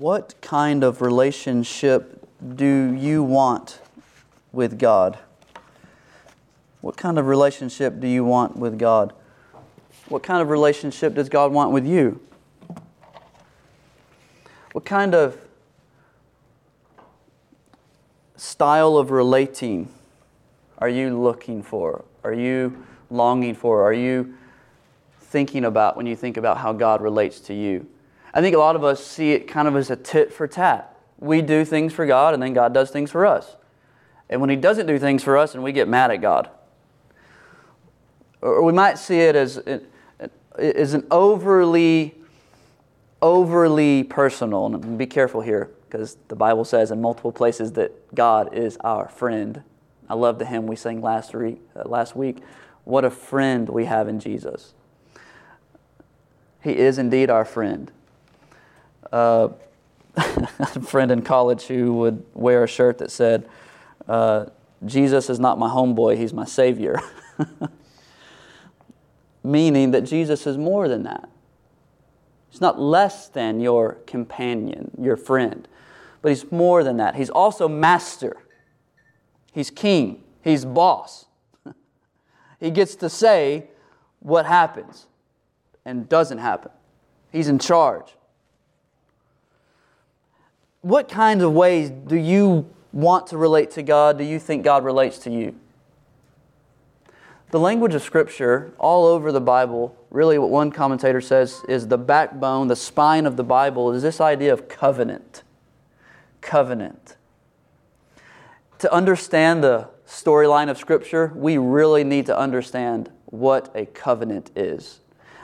What kind of relationship do you want with God? What kind of relationship do you want with God? What kind of relationship does God want with you? What kind of style of relating are you looking for? Are you longing for? Are you thinking about when you think about how God relates to you? I think a lot of us see it kind of as a tit for tat. We do things for God and then God does things for us. And when He doesn't do things for us and we get mad at God. Or we might see it as, as an overly, overly personal, and be careful here because the Bible says in multiple places that God is our friend. I love the hymn we sang last week. Uh, last week. What a friend we have in Jesus. He is indeed our friend. Uh, a friend in college who would wear a shirt that said, uh, Jesus is not my homeboy, he's my savior. Meaning that Jesus is more than that. He's not less than your companion, your friend, but he's more than that. He's also master, he's king, he's boss. he gets to say what happens and doesn't happen, he's in charge what kinds of ways do you want to relate to God? Do you think God relates to you? The language of Scripture, all over the Bible, really what one commentator says is the backbone, the spine of the Bible, is this idea of covenant. Covenant. To understand the storyline of Scripture, we really need to understand what a covenant is.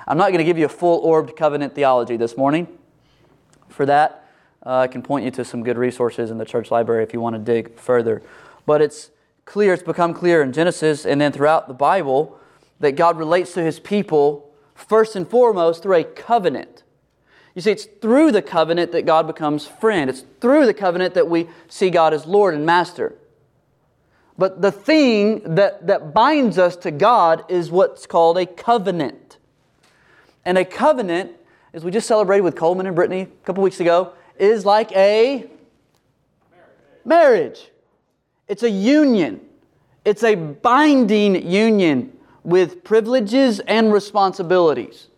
I'm not going to give you a full orbed covenant theology this morning. For that, uh, I can point you to some good resources in the church library if you want to dig further. But it's clear, it's become clear in Genesis and then throughout the Bible that God relates to his people first and foremost through a covenant. You see, it's through the covenant that God becomes friend. It's through the covenant that we see God as Lord and Master. But the thing that, that binds us to God is what's called a covenant. And a covenant, as we just celebrated with Coleman and Brittany a couple weeks ago, is like a marriage. It's a union. It's a binding union with privileges and responsibilities.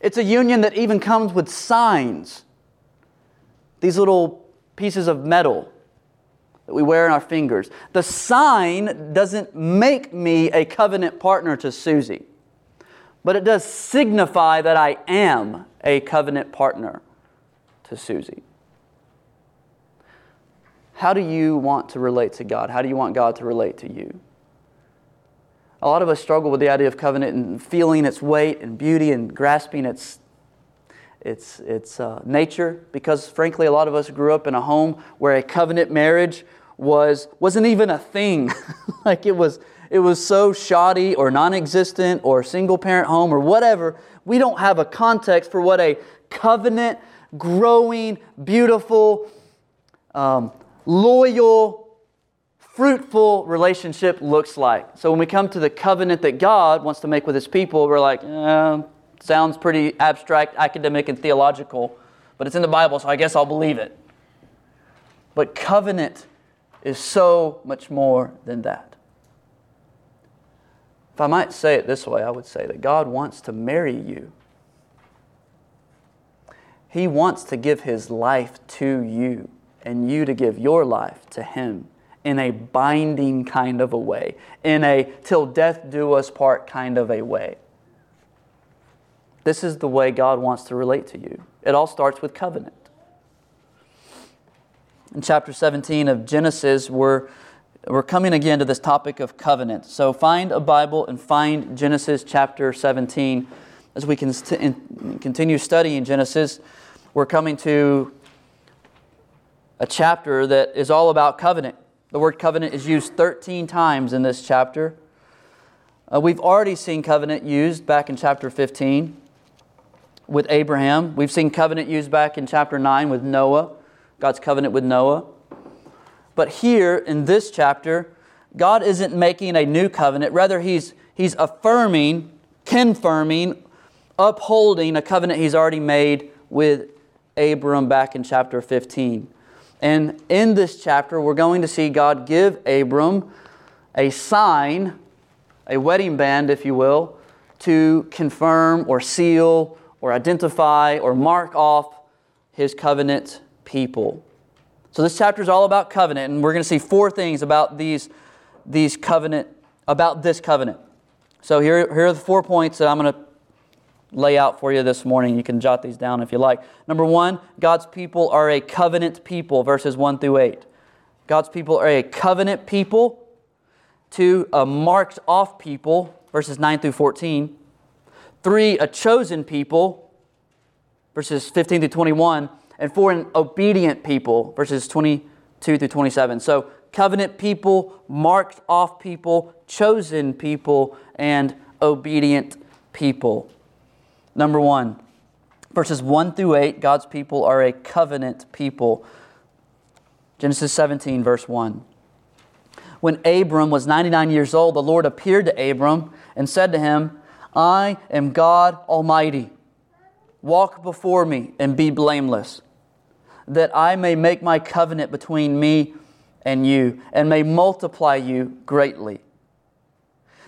It's a union that even comes with signs. These little pieces of metal that we wear in our fingers. The sign doesn't make me a covenant partner to Susie, but it does signify that I am a covenant partner to Susie. How do you want to relate to God? How do you want God to relate to you? A lot of us struggle with the idea of covenant and feeling its weight and beauty and grasping its, its, its uh, nature because, frankly, a lot of us grew up in a home where a covenant marriage was, wasn't even a thing. like it was, it was so shoddy or non existent or single parent home or whatever. We don't have a context for what a covenant growing, beautiful, um, loyal, fruitful relationship looks like. So when we come to the covenant that God wants to make with His people, we're like, eh, sounds pretty abstract, academic, and theological, but it's in the Bible, so I guess I'll believe it. But covenant is so much more than that. If I might say it this way, I would say that God wants to marry you. He wants to give His life to you and you to give your life to Him in a binding kind of a way, in a till death do us part kind of a way. This is the way God wants to relate to you. It all starts with covenant. In chapter 17 of Genesis, we're, we're coming again to this topic of covenant. So find a Bible and find Genesis chapter 17 as we can continue studying Genesis we're coming to a chapter that is all about covenant. The word covenant is used 13 times in this chapter. Uh, we've already seen covenant used back in chapter 15 with Abraham. We've seen covenant used back in chapter 9 with Noah, God's covenant with Noah. But here in this chapter, God isn't making a new covenant. Rather, He's, he's affirming, confirming, upholding a covenant He's already made with Abram back in chapter 15. And in this chapter, we're going to see God give Abram a sign, a wedding band, if you will, to confirm or seal or identify or mark off his covenant people. So this chapter is all about covenant, and we're going to see four things about these, these covenant, about this covenant. So here, here are the four points that I'm going to lay out for you this morning. You can jot these down if you like. Number one, God's people are a covenant people, verses 1 through 8. God's people are a covenant people. Two, a marked off people, verses 9 through 14. Three, a chosen people, verses 15 through 21. And four, an obedient people, verses 22 through 27. So, covenant people, marked off people, chosen people, and obedient people. Number one, verses 1 through 8, God's people are a covenant people. Genesis 17, verse 1. When Abram was 99 years old, the Lord appeared to Abram and said to him, I am God Almighty. Walk before me and be blameless, that I may make my covenant between me and you, and may multiply you greatly.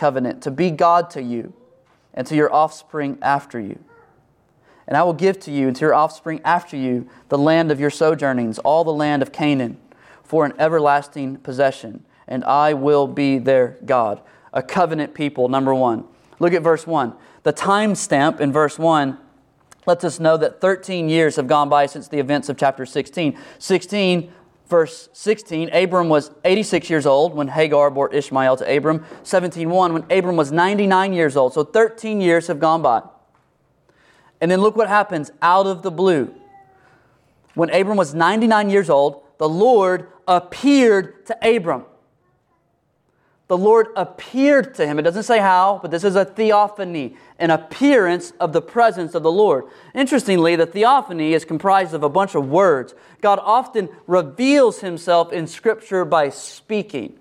covenant, to be God to you and to your offspring after you. And I will give to you and to your offspring after you the land of your sojournings, all the land of Canaan, for an everlasting possession, and I will be their God. A covenant people, number one. Look at verse 1. The time stamp in verse 1 lets us know that 13 years have gone by since the events of chapter 16. 16, verse 16, Abram was 86 years old when Hagar bore Ishmael to Abram. 17.1, when Abram was 99 years old. So 13 years have gone by. And then look what happens out of the blue. When Abram was 99 years old, the Lord appeared to Abram the Lord appeared to him. It doesn't say how, but this is a theophany, an appearance of the presence of the Lord. Interestingly, the theophany is comprised of a bunch of words. God often reveals himself in Scripture by speaking.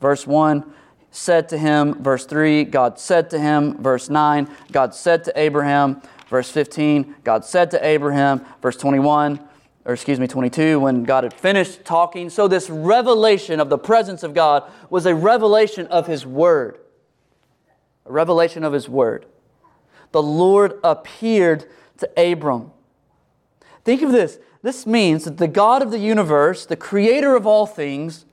Verse 1 said to him, verse 3, God said to him, verse 9, God said to Abraham, verse 15, God said to Abraham, verse 21, or excuse me, 22, when God had finished talking. So, this revelation of the presence of God was a revelation of His Word. A revelation of His Word. The Lord appeared to Abram. Think of this. This means that the God of the universe, the creator of all things,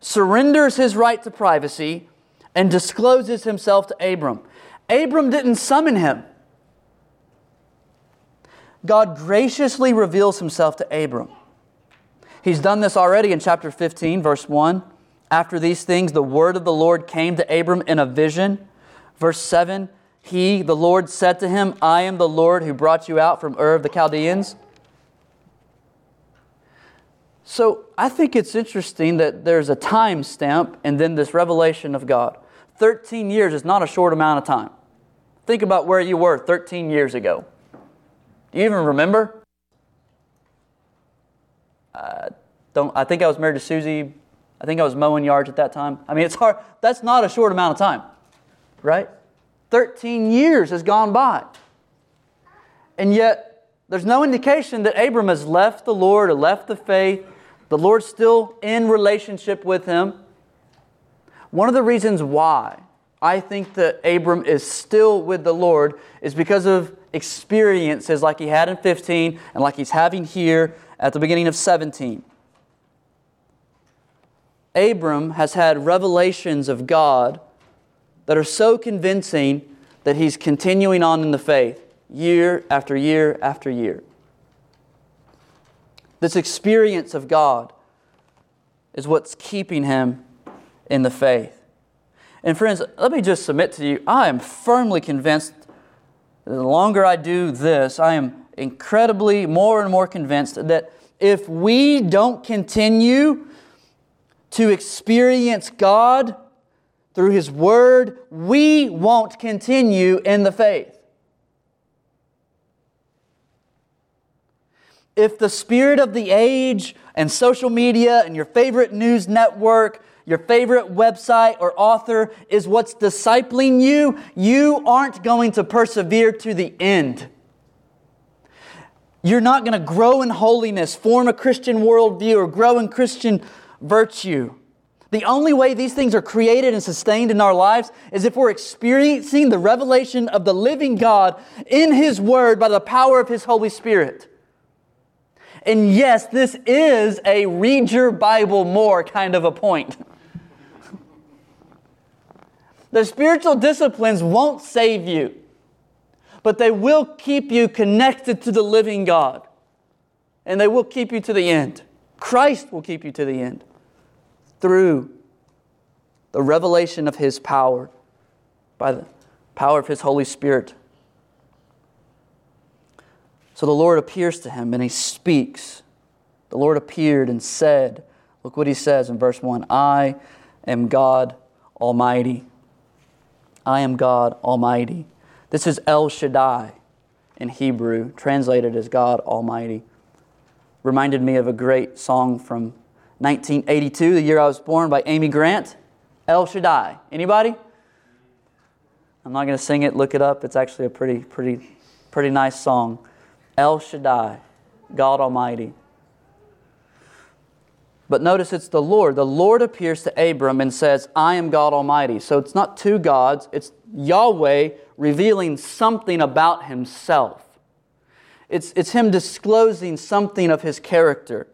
surrenders his right to privacy and discloses himself to Abram. Abram didn't summon him. God graciously reveals himself to Abram. He's done this already in chapter 15, verse 1. After these things, the word of the Lord came to Abram in a vision. Verse 7 He, the Lord, said to him, I am the Lord who brought you out from Ur of the Chaldeans. So I think it's interesting that there's a time stamp and then this revelation of God. 13 years is not a short amount of time. Think about where you were 13 years ago. Do you even remember? Uh, don't, I think I was married to Susie. I think I was mowing yards at that time. I mean, it's hard. That's not a short amount of time, right? 13 years has gone by. And yet, there's no indication that Abram has left the Lord or left the faith. The Lord's still in relationship with him. One of the reasons why I think that Abram is still with the Lord is because of experiences like he had in 15 and like he's having here at the beginning of 17. Abram has had revelations of God that are so convincing that he's continuing on in the faith year after year after year. This experience of God is what's keeping him in the faith. And friends, let me just submit to you I am firmly convinced the longer I do this, I am incredibly more and more convinced that if we don't continue to experience God through His Word, we won't continue in the faith. If the spirit of the age and social media and your favorite news network, your favorite website or author is what's discipling you, you aren't going to persevere to the end. You're not going to grow in holiness, form a Christian worldview, or grow in Christian virtue. The only way these things are created and sustained in our lives is if we're experiencing the revelation of the living God in His Word by the power of His Holy Spirit. And yes, this is a read your Bible more kind of a point. the spiritual disciplines won't save you, but they will keep you connected to the living God. And they will keep you to the end. Christ will keep you to the end through the revelation of His power by the power of His Holy Spirit. So the Lord appears to him and he speaks. The Lord appeared and said, Look what he says in verse 1 I am God Almighty. I am God Almighty. This is El Shaddai in Hebrew, translated as God Almighty. Reminded me of a great song from 1982, the year I was born, by Amy Grant. El Shaddai. Anybody? I'm not going to sing it. Look it up. It's actually a pretty, pretty, pretty nice song. El Shaddai, God Almighty. But notice it's the Lord. The Lord appears to Abram and says, I am God Almighty. So it's not two gods, it's Yahweh revealing something about himself. It's, it's him disclosing something of his character.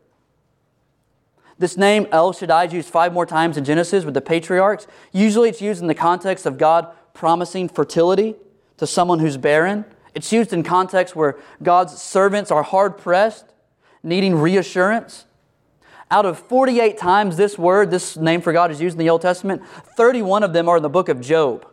This name, El Shaddai, is used five more times in Genesis with the patriarchs. Usually it's used in the context of God promising fertility to someone who's barren. It's used in context where God's servants are hard pressed, needing reassurance. Out of 48 times this word, this name for God is used in the Old Testament, 31 of them are in the book of Job.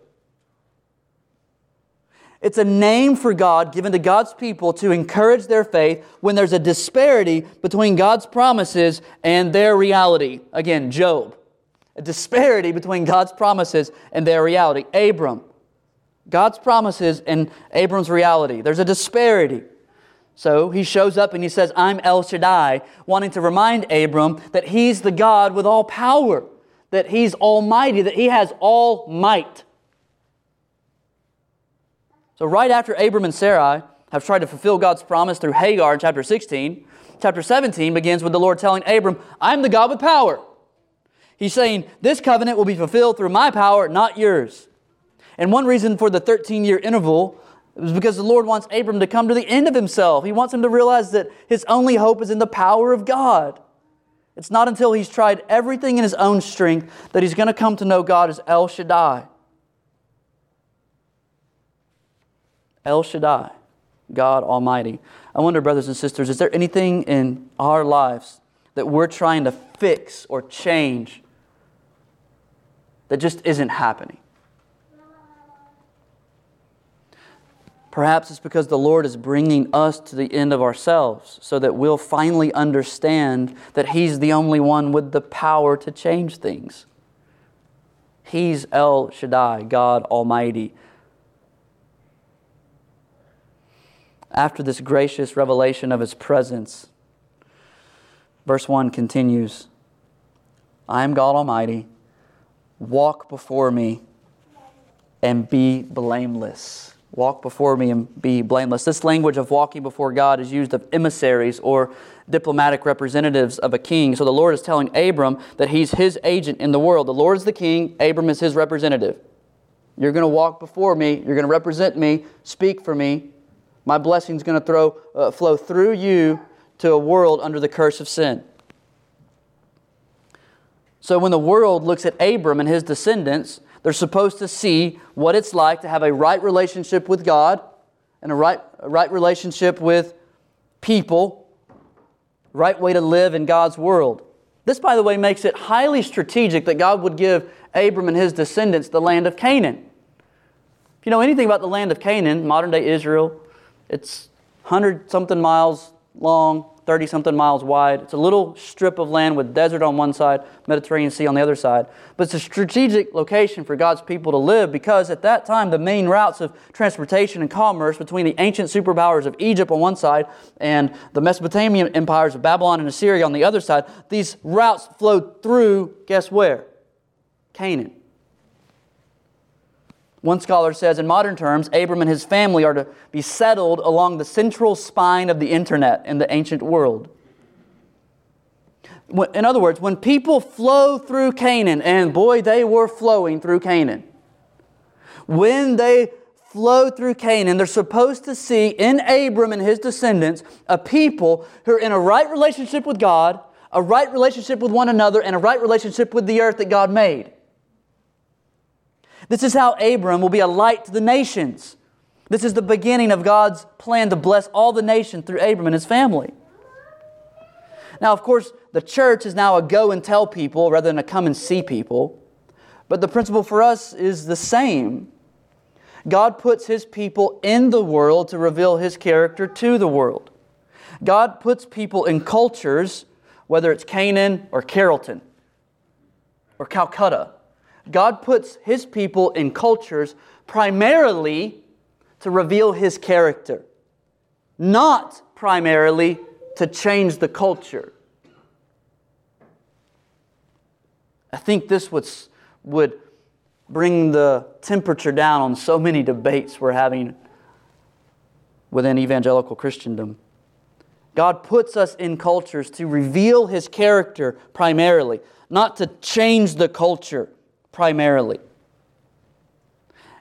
It's a name for God given to God's people to encourage their faith when there's a disparity between God's promises and their reality. Again, Job. A disparity between God's promises and their reality. Abram. God's promises and Abram's reality. There's a disparity. So he shows up and he says, I'm El Shaddai, wanting to remind Abram that he's the God with all power, that he's almighty, that he has all might. So, right after Abram and Sarai have tried to fulfill God's promise through Hagar in chapter 16, chapter 17 begins with the Lord telling Abram, I'm the God with power. He's saying, This covenant will be fulfilled through my power, not yours. And one reason for the 13 year interval was because the Lord wants Abram to come to the end of himself. He wants him to realize that his only hope is in the power of God. It's not until he's tried everything in his own strength that he's going to come to know God as El Shaddai. El Shaddai, God Almighty. I wonder, brothers and sisters, is there anything in our lives that we're trying to fix or change that just isn't happening? Perhaps it's because the Lord is bringing us to the end of ourselves so that we'll finally understand that He's the only one with the power to change things. He's El Shaddai, God Almighty. After this gracious revelation of His presence, verse 1 continues I am God Almighty. Walk before me and be blameless. Walk before me and be blameless. This language of walking before God is used of emissaries or diplomatic representatives of a king. So the Lord is telling Abram that he's his agent in the world. The Lord is the king, Abram is his representative. You're going to walk before me, you're going to represent me, speak for me. My blessing is going to throw, uh, flow through you to a world under the curse of sin. So when the world looks at Abram and his descendants, they're supposed to see what it's like to have a right relationship with God and a right, a right relationship with people, right way to live in God's world. This, by the way, makes it highly strategic that God would give Abram and his descendants the land of Canaan. If you know anything about the land of Canaan, modern day Israel, it's 100 something miles long, 30 something miles wide. It's a little strip of land with desert on one side, Mediterranean Sea on the other side. But it's a strategic location for God's people to live because at that time, the main routes of transportation and commerce between the ancient superpowers of Egypt on one side and the Mesopotamian empires of Babylon and Assyria on the other side, these routes flowed through, guess where? Canaan. One scholar says, in modern terms, Abram and his family are to be settled along the central spine of the internet in the ancient world. In other words, when people flow through Canaan, and boy, they were flowing through Canaan, when they flow through Canaan, they're supposed to see in Abram and his descendants a people who are in a right relationship with God, a right relationship with one another, and a right relationship with the earth that God made. This is how Abram will be a light to the nations. This is the beginning of God's plan to bless all the nation through Abram and his family. Now, of course, the church is now a go and tell people rather than a come and see people. But the principle for us is the same. God puts his people in the world to reveal his character to the world. God puts people in cultures, whether it's Canaan or Carrollton or Calcutta, God puts his people in cultures primarily to reveal his character, not primarily to change the culture. I think this would, would bring the temperature down on so many debates we're having within evangelical Christendom. God puts us in cultures to reveal His character primarily, not to change the culture primarily.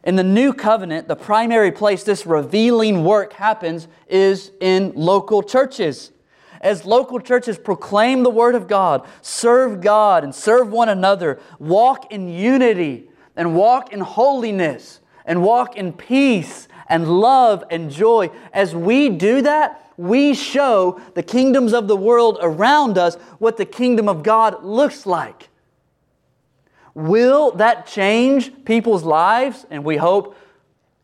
In the new covenant, the primary place this revealing work happens is in local churches. As local churches proclaim the Word of God, serve God and serve one another, walk in unity and walk in holiness and walk in peace and love and joy. As we do that, we show the kingdoms of the world around us what the kingdom of God looks like. Will that change people's lives? And we hope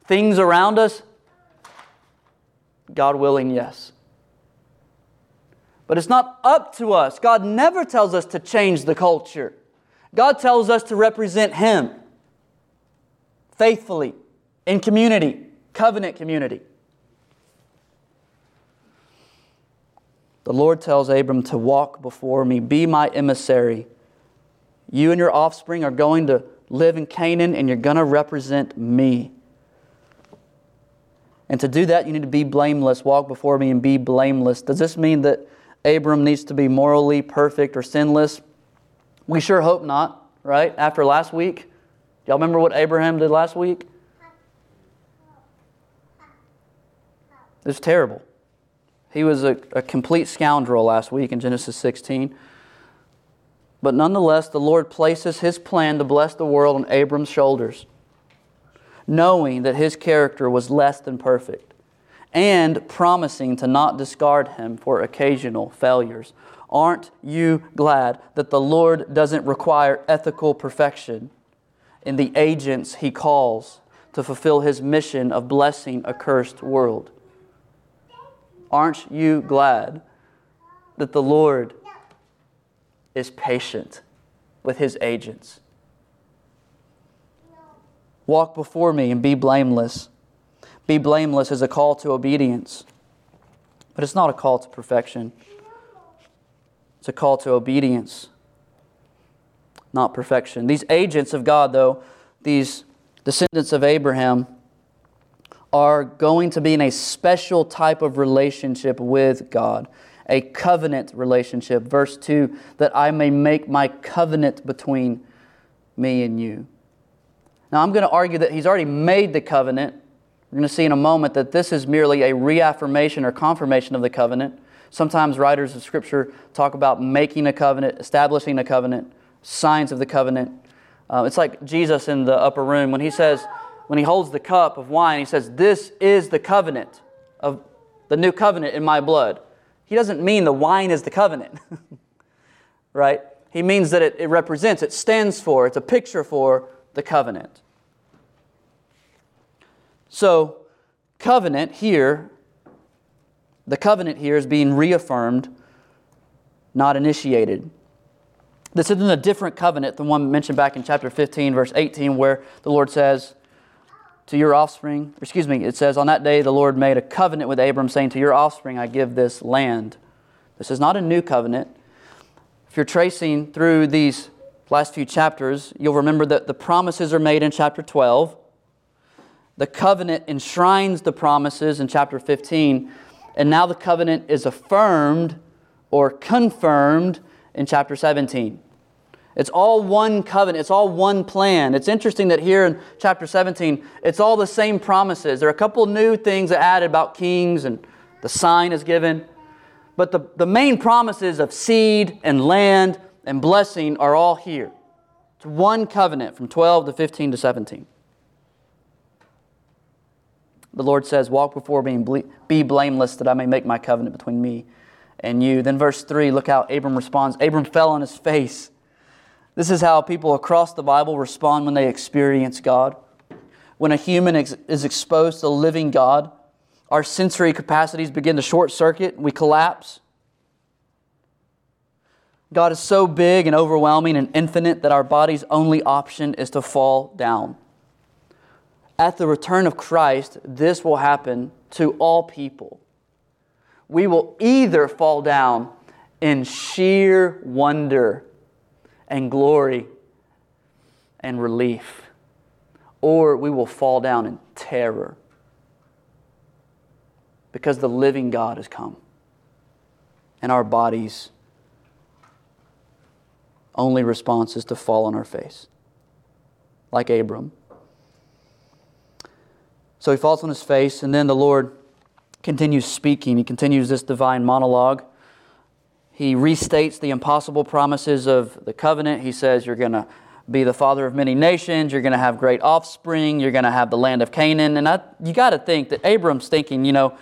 things around us? God willing, yes. But it's not up to us. God never tells us to change the culture. God tells us to represent Him faithfully in community, covenant community. The Lord tells Abram to walk before me, be my emissary you and your offspring are going to live in Canaan and you're going to represent me. And to do that, you need to be blameless. Walk before me and be blameless. Does this mean that Abram needs to be morally perfect or sinless? We sure hope not, right? After last week. Y'all remember what Abraham did last week? It was terrible. He was a, a complete scoundrel last week in Genesis 16. But nonetheless, the Lord places his plan to bless the world on Abram's shoulders, knowing that his character was less than perfect, and promising to not discard him for occasional failures. Aren't you glad that the Lord doesn't require ethical perfection in the agents he calls to fulfill his mission of blessing a cursed world? Aren't you glad that the Lord is patient with his agents. Walk before me and be blameless. Be blameless is a call to obedience, but it's not a call to perfection. It's a call to obedience, not perfection. These agents of God, though, these descendants of Abraham, are going to be in a special type of relationship with God a covenant relationship. Verse 2 that I may make my covenant between me and you. Now, I'm going to argue that he's already made the covenant. We're going to see in a moment that this is merely a reaffirmation or confirmation of the covenant. Sometimes writers of Scripture talk about making a covenant, establishing a covenant, signs of the covenant. Uh, it's like Jesus in the upper room when he says, when he holds the cup of wine, he says, This is the covenant of the new covenant in my blood. He doesn't mean the wine is the covenant, right? He means that it, it represents, it stands for, it's a picture for the covenant. So, covenant here The covenant here is being reaffirmed, not initiated. This isn't a different covenant than one mentioned back in chapter 15, verse 18, where the Lord says, To your offspring, excuse me, it says, On that day the Lord made a covenant with Abram, saying, To your offspring I give this land. This is not a new covenant. If you're tracing through these last few chapters, you'll remember that the promises are made in chapter 12. The covenant enshrines the promises in chapter 15, and now the covenant is affirmed or confirmed in chapter 17. It's all one covenant, it's all one plan. It's interesting that here in chapter 17, it's all the same promises. There are a couple new things added about kings, and the sign is given. But the, the main promises of seed and land and blessing are all here. It's one covenant from 12 to 15 to 17. The Lord says, Walk before me and be blameless, that I may make my covenant between me and you. Then, verse 3, look how Abram responds. Abram fell on his face. This is how people across the Bible respond when they experience God. When a human is exposed to the living God, our sensory capacities begin to short circuit, we collapse. God is so big and overwhelming and infinite that our body's only option is to fall down. At the return of Christ, this will happen to all people. We will either fall down in sheer wonder and glory and relief, or we will fall down in terror because the living God has come and our bodies only response is to fall on our face, like Abram. So he falls on his face, and then the Lord continues speaking. He continues this divine monologue. He restates the impossible promises of the covenant. He says, You're going to be the father of many nations. You're going to have great offspring. You're going to have the land of Canaan. And I, you got to think that Abram's thinking, you know,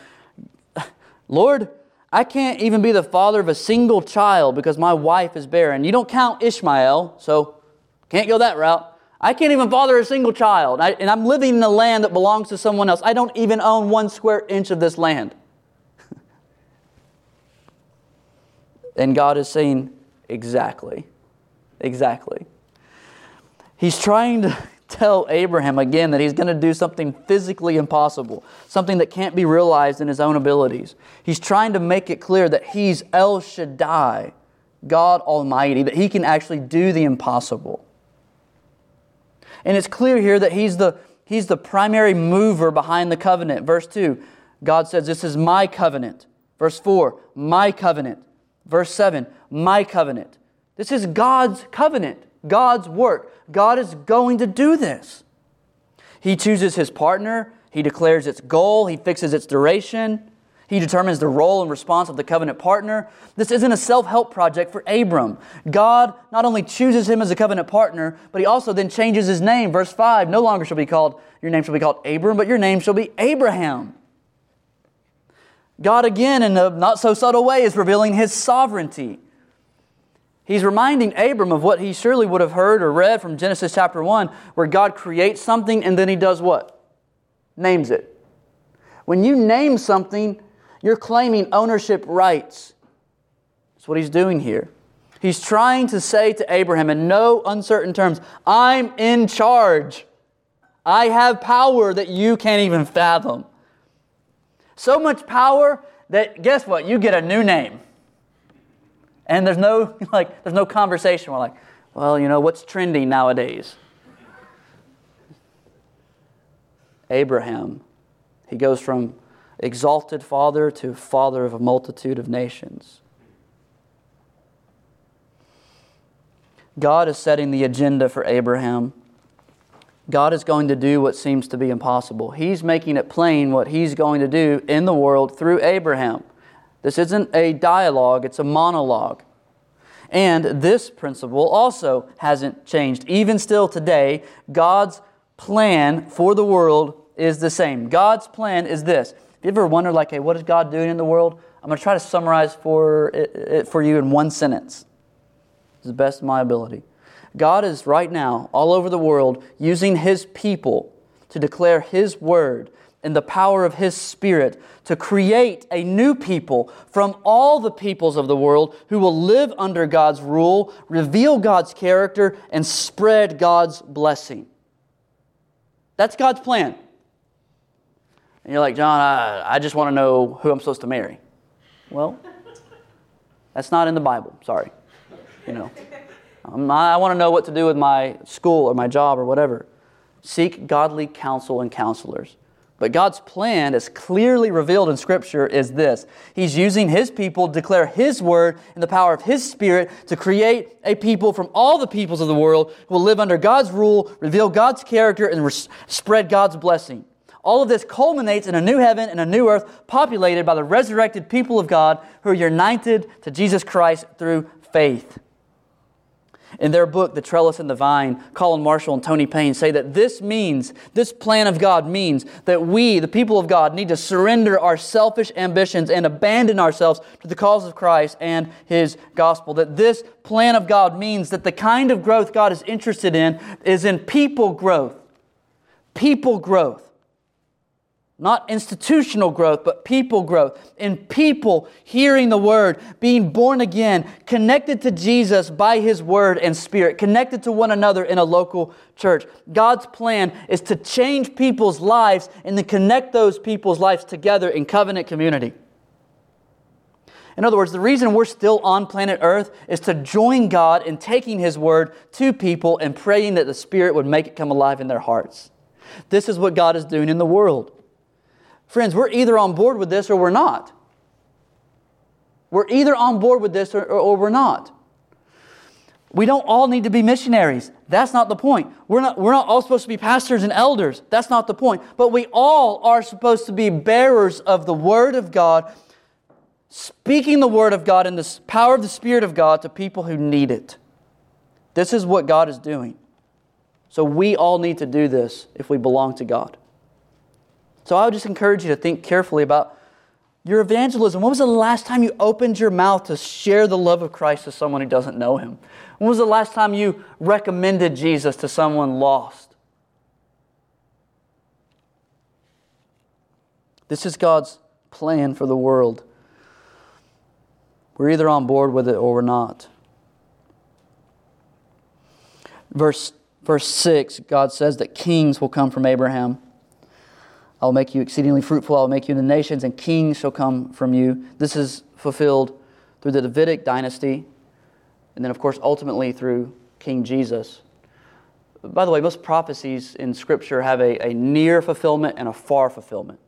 Lord, I can't even be the father of a single child because my wife is barren. You don't count Ishmael, so can't go that route. I can't even father a single child. I, and I'm living in a land that belongs to someone else. I don't even own one square inch of this land. And God is saying, exactly. Exactly. He's trying to tell Abraham again that he's going to do something physically impossible, something that can't be realized in his own abilities. He's trying to make it clear that he's El Shaddai, God Almighty, that he can actually do the impossible. And it's clear here that he's the, he's the primary mover behind the covenant. Verse 2, God says, This is my covenant. Verse 4, my covenant. Verse 7, my covenant. This is God's covenant. God's work. God is going to do this. He chooses his partner, he declares its goal, he fixes its duration, he determines the role and response of the covenant partner. This isn't a self help project for Abram. God not only chooses him as a covenant partner, but he also then changes his name. Verse 5 No longer shall be called, your name shall be called Abram, but your name shall be Abraham. God, again, in a not so subtle way, is revealing his sovereignty. He's reminding Abram of what he surely would have heard or read from Genesis chapter 1, where God creates something and then he does what? Names it. When you name something, you're claiming ownership rights. That's what he's doing here. He's trying to say to Abraham in no uncertain terms, I'm in charge. I have power that you can't even fathom. So much power that guess what? You get a new name. And there's no like there's no conversation. We're like, well, you know, what's trending nowadays? Abraham. He goes from exalted father to father of a multitude of nations. God is setting the agenda for Abraham. God is going to do what seems to be impossible. He's making it plain what He's going to do in the world through Abraham. This isn't a dialogue, it's a monologue. And this principle also hasn't changed. Even still today, God's plan for the world is the same. God's plan is this. If you ever wonder, like, hey, what is God doing in the world? I'm going to try to summarize for it for you in one sentence. It's the best of my ability. God is right now, all over the world, using His people to declare His word and the power of His Spirit to create a new people from all the peoples of the world who will live under God's rule, reveal God's character, and spread God's blessing. That's God's plan. And you're like, John, I, I just want to know who I'm supposed to marry. Well, that's not in the Bible. Sorry. You know, Um, I want to know what to do with my school or my job or whatever. Seek godly counsel and counselors. But God's plan, as clearly revealed in Scripture, is this He's using His people to declare His word in the power of His Spirit to create a people from all the peoples of the world who will live under God's rule, reveal God's character, and res- spread God's blessing. All of this culminates in a new heaven and a new earth populated by the resurrected people of God who are united to Jesus Christ through faith. In their book, The Trellis and the Vine, Colin Marshall and Tony Payne say that this means, this plan of God means that we, the people of God, need to surrender our selfish ambitions and abandon ourselves to the cause of Christ and His gospel. That this plan of God means that the kind of growth God is interested in is in people growth. People growth. Not institutional growth, but people growth. In people hearing the word, being born again, connected to Jesus by his word and spirit, connected to one another in a local church. God's plan is to change people's lives and to connect those people's lives together in covenant community. In other words, the reason we're still on planet Earth is to join God in taking his word to people and praying that the Spirit would make it come alive in their hearts. This is what God is doing in the world. Friends, we're either on board with this or we're not. We're either on board with this or, or, or, we're not. We don't all need to be missionaries. That's not the point. We're not, we're not all supposed to be pastors and elders. That's not the point. But we all are supposed to be bearers of the Word of God, speaking the Word of God in the power of the Spirit of God to people who need it. This is what God is doing. So we all need to do this if we belong to God. So I would just encourage you to think carefully about your evangelism. When was the last time you opened your mouth to share the love of Christ to someone who doesn't know him? When was the last time you recommended Jesus to someone lost? This is God's plan for the world. We're either on board with it or we're not. Verse, verse 6, God says that kings will come from Abraham. I'll make you exceedingly fruitful. I'll make you the nations, and kings shall come from you. This is fulfilled through the Davidic dynasty, and then, of course, ultimately through King Jesus. By the way, most prophecies in Scripture have a, a near fulfillment and a far fulfillment,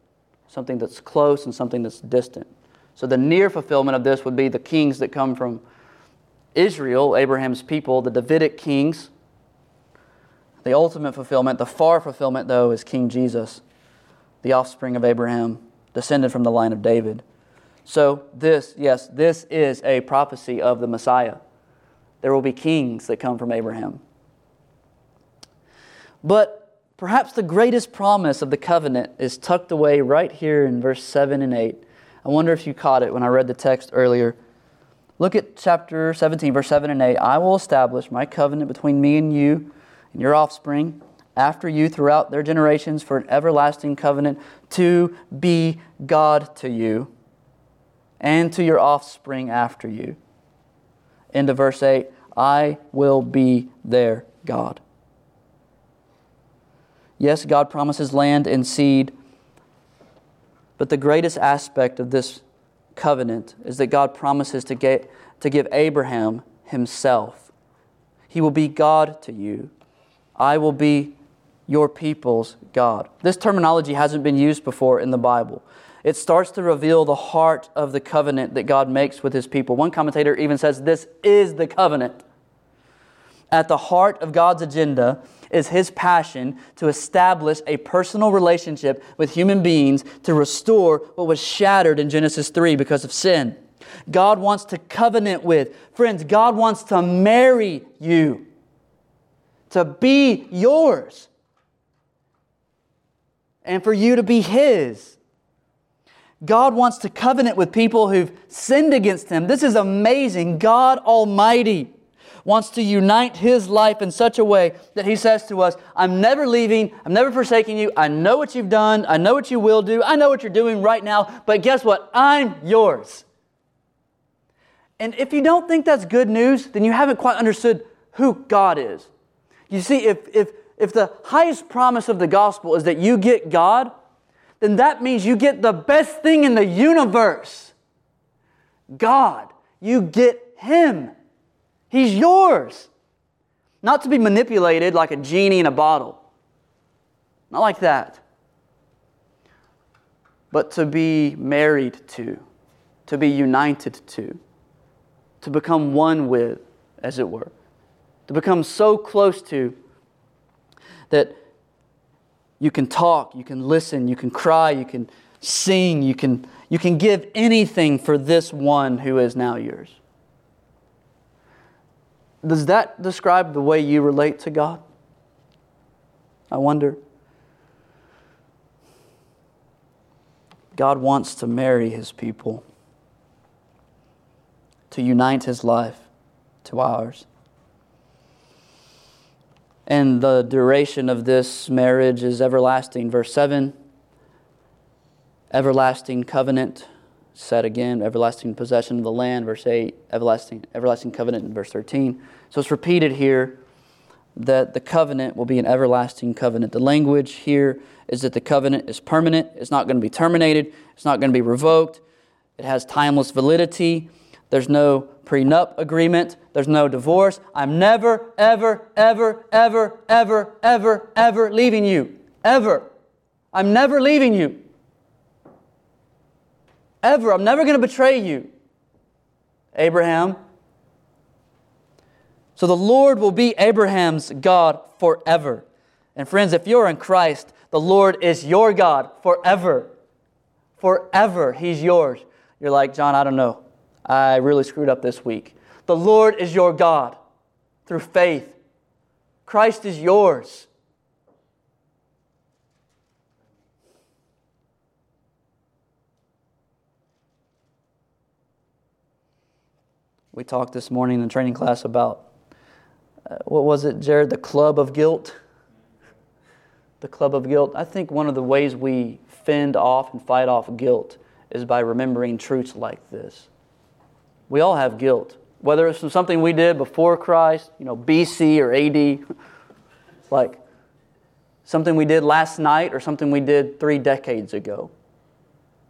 something that's close and something that's distant. So, the near fulfillment of this would be the kings that come from Israel, Abraham's people, the Davidic kings. The ultimate fulfillment, the far fulfillment, though, is King Jesus the offspring of Abraham, descended from the line of David. So, this, yes, this is a prophecy of the Messiah. There will be kings that come from Abraham. But perhaps the greatest promise of the covenant is tucked away right here in verse 7 and 8. I wonder if you caught it when I read the text earlier. Look at chapter 17, verse 7 and 8. I will establish my covenant between me and you and your offspring after you throughout their generations for an everlasting covenant to be God to you and to your offspring after you. Into verse 8 I will be their God. Yes, God promises land and seed, but the greatest aspect of this covenant is that God promises to, get, to give Abraham himself. He will be God to you. I will be your people's God. This terminology hasn't been used before in the Bible. It starts to reveal the heart of the covenant that God makes with his people. One commentator even says this is the covenant. At the heart of God's agenda is his passion to establish a personal relationship with human beings to restore what was shattered in Genesis 3 because of sin. God wants to covenant with. Friends, God wants to marry you, to be yours and for you to be His. God wants to covenant with people who've sinned against Him. This is amazing. God Almighty wants to unite his life in such a way that he says to us, I'm never leaving, I'm never forsaking you, I know what you've done, I know what you will do, I know what you're doing right now, but guess what? I'm yours. And if you don't think that's good news, then you haven't quite understood who God is. You see, if, if, if the highest promise of the gospel is that you get God, then that means you get the best thing in the universe God. You get Him. He's yours. Not to be manipulated like a genie in a bottle. Not like that. But to be married to, to be united to, to become one with, as it were. To become so close to that you can talk, you can listen, you can cry, you can sing, you can, you can give anything for this one who is now yours. Does that describe the way you relate to God? I wonder. God wants to marry his people, to unite his life to ours. And the duration of this marriage is everlasting. Verse 7 everlasting covenant said again, everlasting possession of the land, verse 8, everlasting, everlasting covenant in verse 13. So it's repeated here that the covenant will be an everlasting covenant. The language here is that the covenant is permanent, it's not going to be terminated, it's not going to be revoked, it has timeless validity. There's no prenup agreement, there's no divorce. I'm never, ever, ever, ever, ever, ever, ever leaving you. Ever. I'm never leaving you. Ever. I'm never going to betray you. Abraham. So the Lord will be Abraham's God forever. And friends, if you're in Christ, the Lord is your God forever. Forever. He's yours. You're like, John, I don't know. I really screwed up this week. The Lord is your God through faith. Christ is yours. We talked this morning in training class about uh, what was it, Jared? The club of guilt. The club of guilt. I think one of the ways we fend off and fight off guilt is by remembering truths like this. We all have guilt, whether it's something we did before Christ, you know, BC or AD, like something we did last night or something we did three decades ago.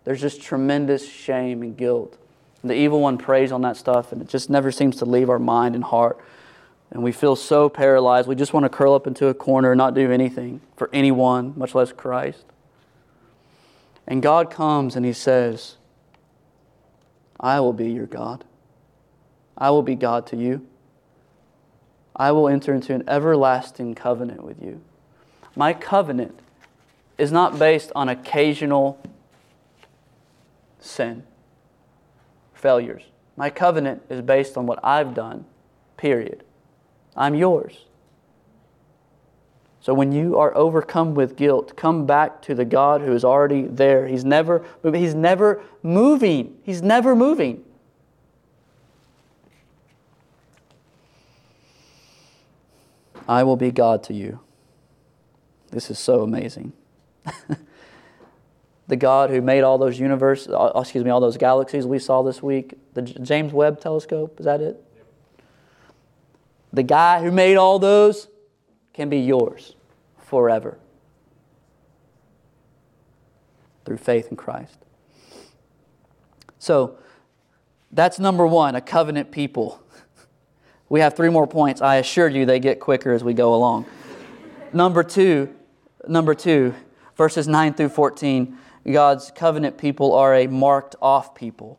There's just tremendous shame and guilt. And The evil one preys on that stuff, and it just never seems to leave our mind and heart. And we feel so paralyzed. We just want to curl up into a corner and not do anything for anyone, much less Christ. And God comes and He says, I will be your God. I will be God to you. I will enter into an everlasting covenant with you. My covenant is not based on occasional sin failures. My covenant is based on what I've done, period. I'm yours. So when you are overcome with guilt, come back to the God who is already there. He's never he's never moving. He's never moving. I will be God to you. This is so amazing. the God who made all those universes, uh, excuse me, all those galaxies we saw this week, the James Webb telescope, is that it? The guy who made all those can be yours forever through faith in Christ. So, that's number one, a covenant people. We have three more points. I assure you they get quicker as we go along. number two, number two, verses 9 through 14 God's covenant people are a marked off people.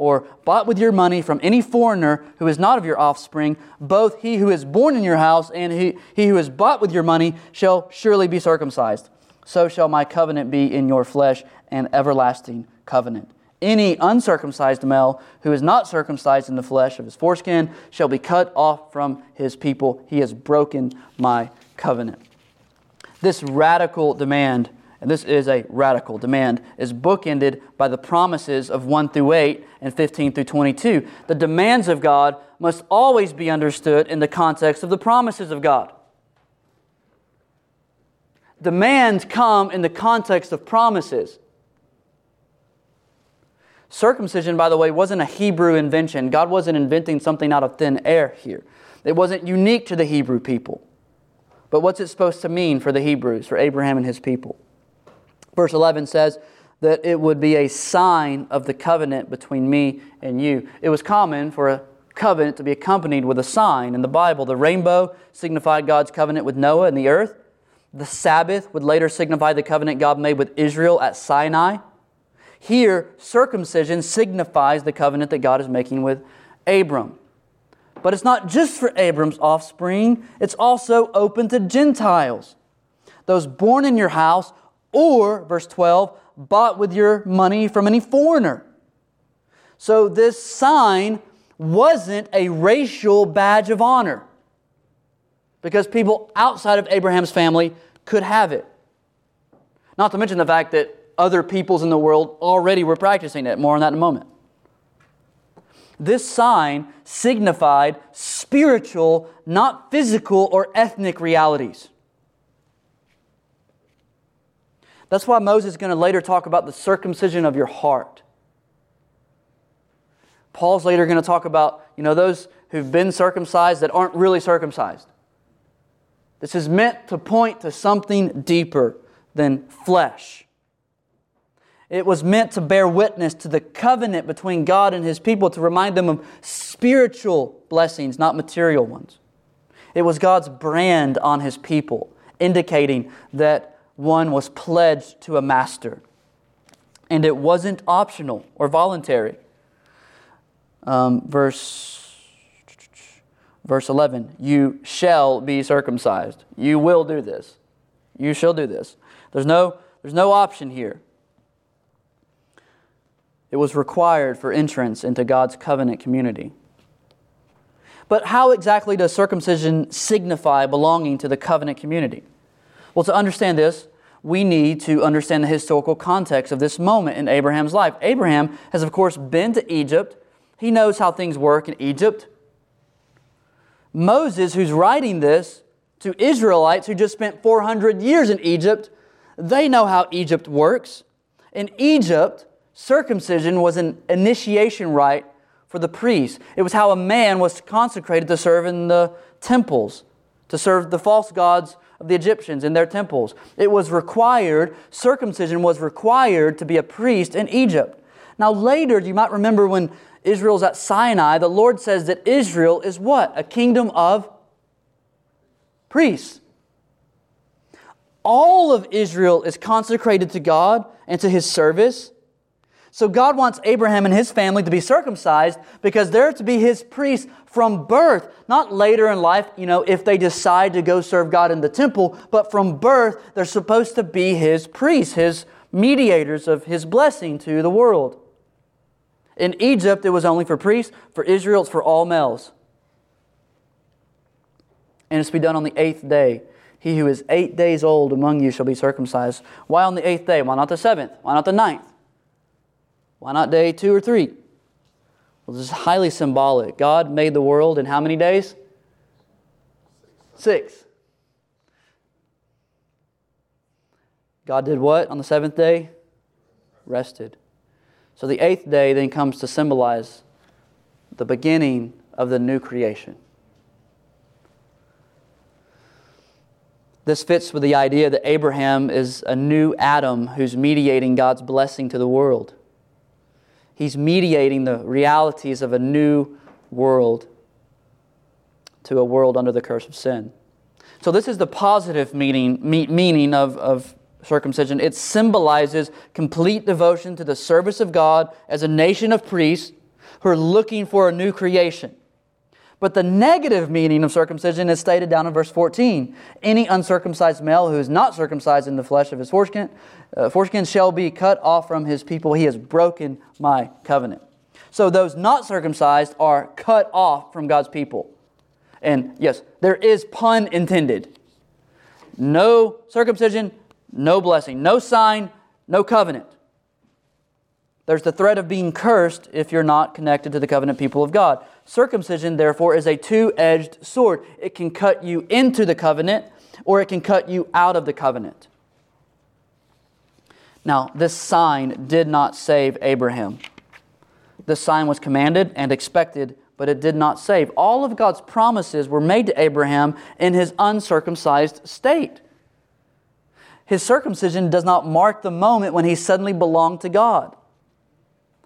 or bought with your money from any foreigner who is not of your offspring. Both he who is born in your house and he, he who is bought with your money shall surely be circumcised. So shall my covenant be in your flesh, an everlasting covenant. Any uncircumcised male who is not circumcised in the flesh of his foreskin shall be cut off from his people. He has broken my covenant. This radical demand, and this is a radical demand, is bookended by the promises of 1 through 8 and 15 through 22. The demands of God must always be understood in the context of the promises of God. Demands come in the context of promises. Circumcision, by the way, wasn't a Hebrew invention. God wasn't inventing something out of thin air here. It wasn't unique to the Hebrew people. But what's it supposed to mean for the Hebrews, for Abraham and his people? Verse 11 says that it would be a sign of the covenant between me and you. It was common for a covenant to be accompanied with a sign. In the Bible, the rainbow signified God's covenant with Noah and the earth. The Sabbath would later signify the covenant God made with Israel at Sinai. Here, circumcision signifies the covenant that God is making with Abram. But it's not just for Abram's offspring, it's also open to Gentiles. Those born in your house, or, verse 12, bought with your money from any foreigner. So this sign wasn't a racial badge of honor because people outside of Abraham's family could have it. Not to mention the fact that other peoples in the world already were practicing it. More on that in a moment. This sign signified spiritual, not physical or ethnic realities. That's why Moses is going to later talk about the circumcision of your heart. Paul's later going to talk about, you know, those who've been circumcised that aren't really circumcised. This is meant to point to something deeper than flesh. It was meant to bear witness to the covenant between God and his people, to remind them of spiritual blessings, not material ones. It was God's brand on his people, indicating that one was pledged to a master. And it wasn't optional or voluntary. Um, verse, verse 11 You shall be circumcised. You will do this. You shall do this. There's no, there's no option here. It was required for entrance into God's covenant community. But how exactly does circumcision signify belonging to the covenant community? Well, to understand this, we need to understand the historical context of this moment in Abraham's life. Abraham has, of course, been to Egypt. He knows how things work in Egypt. Moses, who's writing this to Israelites who just spent 400 years in Egypt, they know how Egypt works. In Egypt, Circumcision was an initiation rite for the priests. It was how a man was consecrated to serve in the temples, to serve the false gods of the Egyptians in their temples. It was required, circumcision was required to be a priest in Egypt. Now, later, you might remember when Israel's at Sinai, the Lord says that Israel is what? A kingdom of priests. All of Israel is consecrated to God and to his service. So God wants Abraham and his family to be circumcised because they're to be his priests from birth, not later in life, you know, if they decide to go serve God in the temple, but from birth, they're supposed to be his priests, his mediators of his blessing to the world. In Egypt, it was only for priests. For Israel, it's for all males. And it's to be done on the eighth day. He who is eight days old among you shall be circumcised. Why on the eighth day? Why not the seventh? Why not the ninth? Why not day two or three? Well, this is highly symbolic. God made the world in how many days? Six. God did what on the seventh day? Rested. So the eighth day then comes to symbolize the beginning of the new creation. This fits with the idea that Abraham is a new Adam who's mediating God's blessing to the world. He's mediating the realities of a new world to a world under the curse of sin. So, this is the positive meaning, meaning of, of circumcision. It symbolizes complete devotion to the service of God as a nation of priests who are looking for a new creation. But the negative meaning of circumcision is stated down in verse 14. Any uncircumcised male who is not circumcised in the flesh of his foreskin, uh, foreskin shall be cut off from his people. He has broken my covenant. So those not circumcised are cut off from God's people. And yes, there is pun intended. No circumcision, no blessing. No sign, no covenant. There's the threat of being cursed if you're not connected to the covenant people of God. Circumcision, therefore, is a two edged sword. It can cut you into the covenant or it can cut you out of the covenant. Now, this sign did not save Abraham. This sign was commanded and expected, but it did not save. All of God's promises were made to Abraham in his uncircumcised state. His circumcision does not mark the moment when he suddenly belonged to God.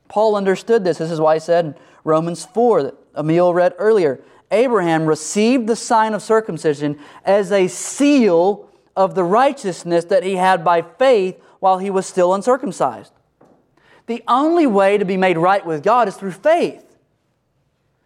Paul understood this. This is why he said Romans 4 that Emil read earlier Abraham received the sign of circumcision as a seal of the righteousness that he had by faith while he was still uncircumcised. The only way to be made right with God is through faith.